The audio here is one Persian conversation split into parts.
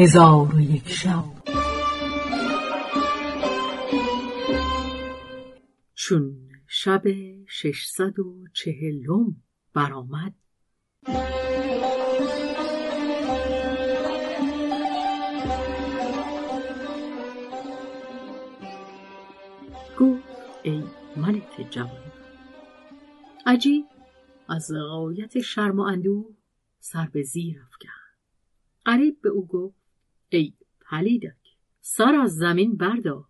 هزار و یک شب. چون شب ششصد و چهلم برآمد گفت ای ملک جوان عجیب از غایت شرم و اندوه سر به زیر افکن. قریب به او گفت ای پلیدک سر از زمین بردار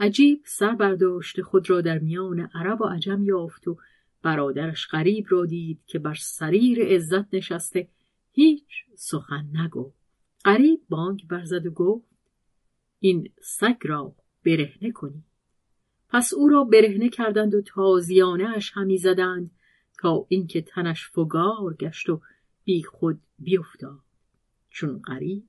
عجیب سر برداشته خود را در میان عرب و عجم یافت و برادرش غریب را دید که بر سریر عزت نشسته. هیچ سخن نگفت. غریب بانگ برزد و گفت این سگ را برهنه کنید پس او را برهنه کردند و تازیانه اش همی زدند تا اینکه تنش فگار گشت و بی خود بیفتاد. چون غریب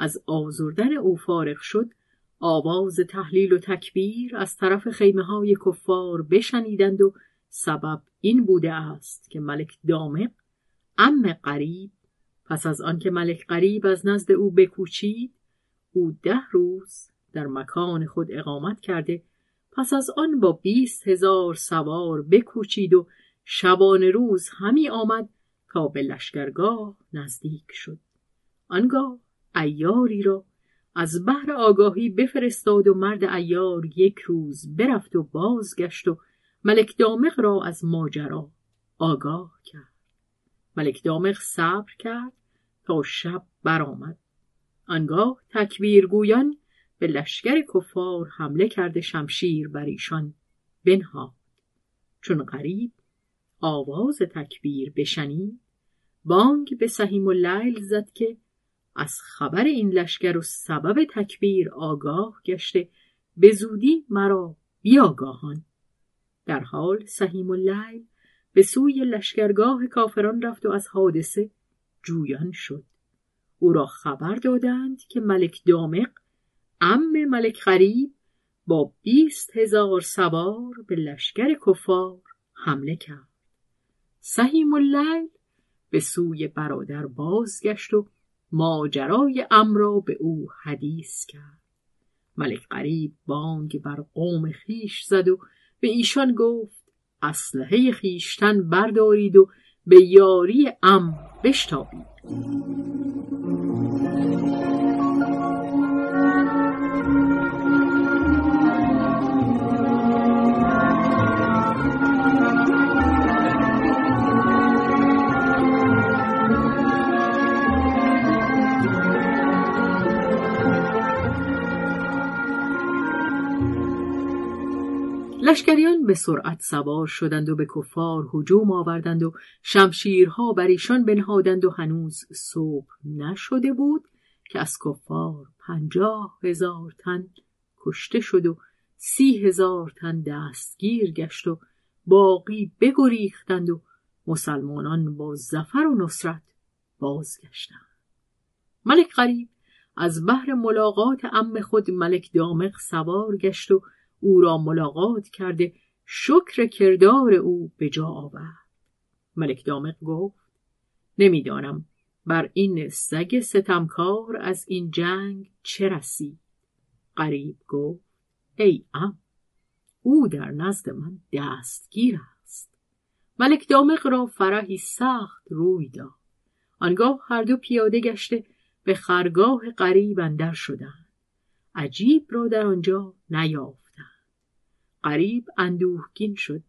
از آزردن او فارغ شد آواز تحلیل و تکبیر از طرف خیمه های کفار بشنیدند و سبب این بوده است که ملک دامق ام قریب پس از آنکه ملک قریب از نزد او بکوچید او ده روز در مکان خود اقامت کرده پس از آن با بیست هزار سوار بکوچید و شبان روز همی آمد تا به لشکرگاه نزدیک شد. آنگاه ایاری را از بحر آگاهی بفرستاد و مرد ایار یک روز برفت و بازگشت و ملک دامغ را از ماجرا آگاه کرد. ملک دامغ صبر کرد تا شب برآمد. آنگاه تکبیرگویان به لشکر کفار حمله کرده شمشیر بر ایشان بنهاد. چون غریب آواز تکبیر بشنید بانگ به سهیم و لیل زد که از خبر این لشکر و سبب تکبیر آگاه گشته به زودی مرا بیاگاهان. در حال سهیم و لیل به سوی لشکرگاه کافران رفت و از حادثه جویان شد. او را خبر دادند که ملک دامق ام ملک غریب با بیست هزار سوار به لشکر کفار حمله کرد. سهیم اللیل به سوی برادر بازگشت و ماجرای ام را به او حدیث کرد. ملک غریب بانگ بر قوم خیش زد و به ایشان گفت اسلحه خیشتن بردارید و به یاری ام بشتابید. لشکریان به سرعت سوار شدند و به کفار هجوم آوردند و شمشیرها بر ایشان بنهادند و هنوز صبح نشده بود که از کفار پنجاه هزار تن کشته شد و سی هزار تن دستگیر گشت و باقی بگریختند و مسلمانان با زفر و نصرت بازگشتند. ملک غریب از بحر ملاقات ام خود ملک دامق سوار گشت و او را ملاقات کرده شکر کردار او به جا آورد. ملک دامق گفت نمی‌دانم بر این سگ ستمکار از این جنگ چه رسید. قریب گفت ای ام او در نزد من دستگیر است. ملک دامق را فرحی سخت روی داد. آنگاه هر دو پیاده گشته به خرگاه قریب اندر شدند. عجیب را در آنجا نیافت. قریب اندوهگین شد.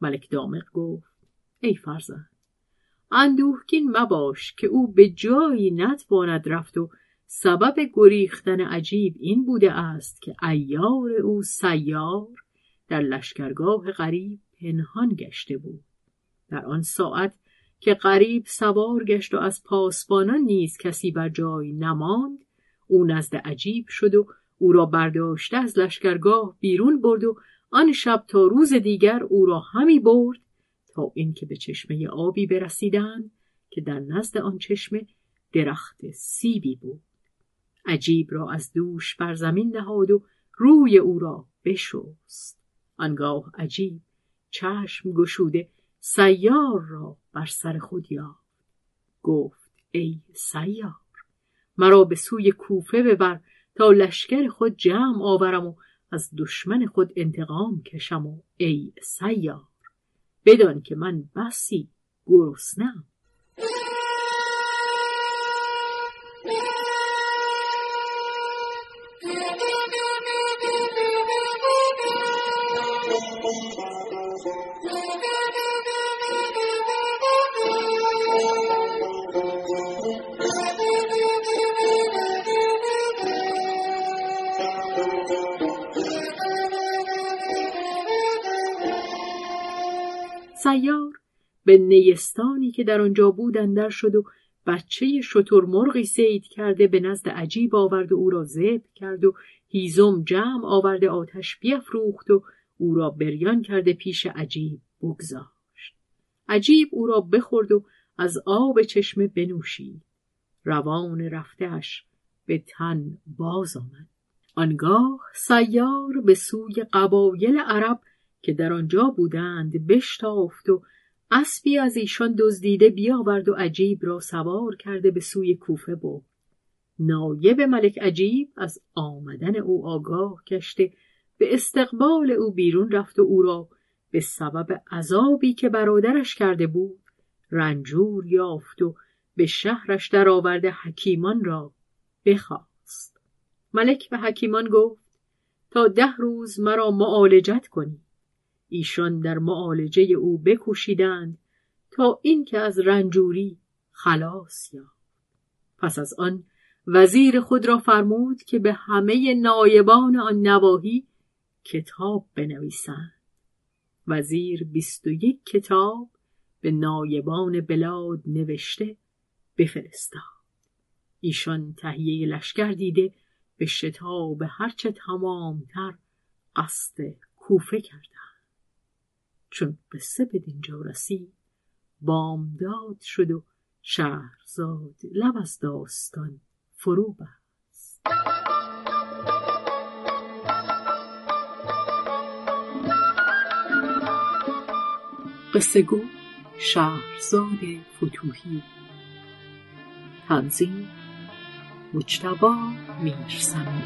ملک دامق گفت ای فرزند اندوهگین مباش که او به جایی نتواند رفت و سبب گریختن عجیب این بوده است که ایار او سیار در لشکرگاه غریب پنهان گشته بود. در آن ساعت که غریب سوار گشت و از پاسبانان نیز کسی بر جای نماند او نزد عجیب شد و او را برداشته از لشکرگاه بیرون برد و آن شب تا روز دیگر او را همی برد تا اینکه به چشمه آبی برسیدند که در نزد آن چشمه درخت سیبی بود. عجیب را از دوش بر زمین نهاد و روی او را بشست. آنگاه عجیب چشم گشوده سیار را بر سر خود یافت. گفت ای سیار مرا به سوی کوفه ببر تا لشکر خود جمع آورم و از دشمن خود انتقام کشم و ای سیار. بدان که من بسی گرسنم. سیار به نیستانی که در آنجا بود اندر شد و بچه مرغی سید کرده به نزد عجیب آورد و او را ذبح کرد و هیزم جمع آورده آتش بیافروخت و او را بریان کرده پیش عجیب بگذاشت. عجیب او را بخورد و از آب چشمه بنوشید. روان رفتهش به تن باز آمد. آنگاه سیار به سوی قبایل عرب که در آنجا بودند بشتافت و اسبی از ایشان دزدیده بیاورد و عجیب را سوار کرده به سوی کوفه برد. نایب ملک عجیب از آمدن او آگاه گشته به استقبال او بیرون رفت و او را به سبب عذابی که برادرش کرده بود رنجور یافت و به شهرش درآورده حکیمان را بخواست. ملک به حکیمان گفت تا ده روز مرا معالجت کنی. ایشان در معالجه او بکوشیدند تا اینکه از رنجوری خلاص یافت. پس از آن وزیر خود را فرمود که به همه نایبان آن نواحی کتاب بنویسند. وزیر بیست و یک کتاب به نایبان بلاد نوشته بفرستاد. ایشان تهیه لشکر دیده به شتاب هرچه تمامتر قصد کوفه کردند. چون قصه به دینجا رسید بامداد شد و شهرزاد لب از داستان فرو بست. قصه گو شهرزاد فتوهی تنظیم مجتبا میرسمی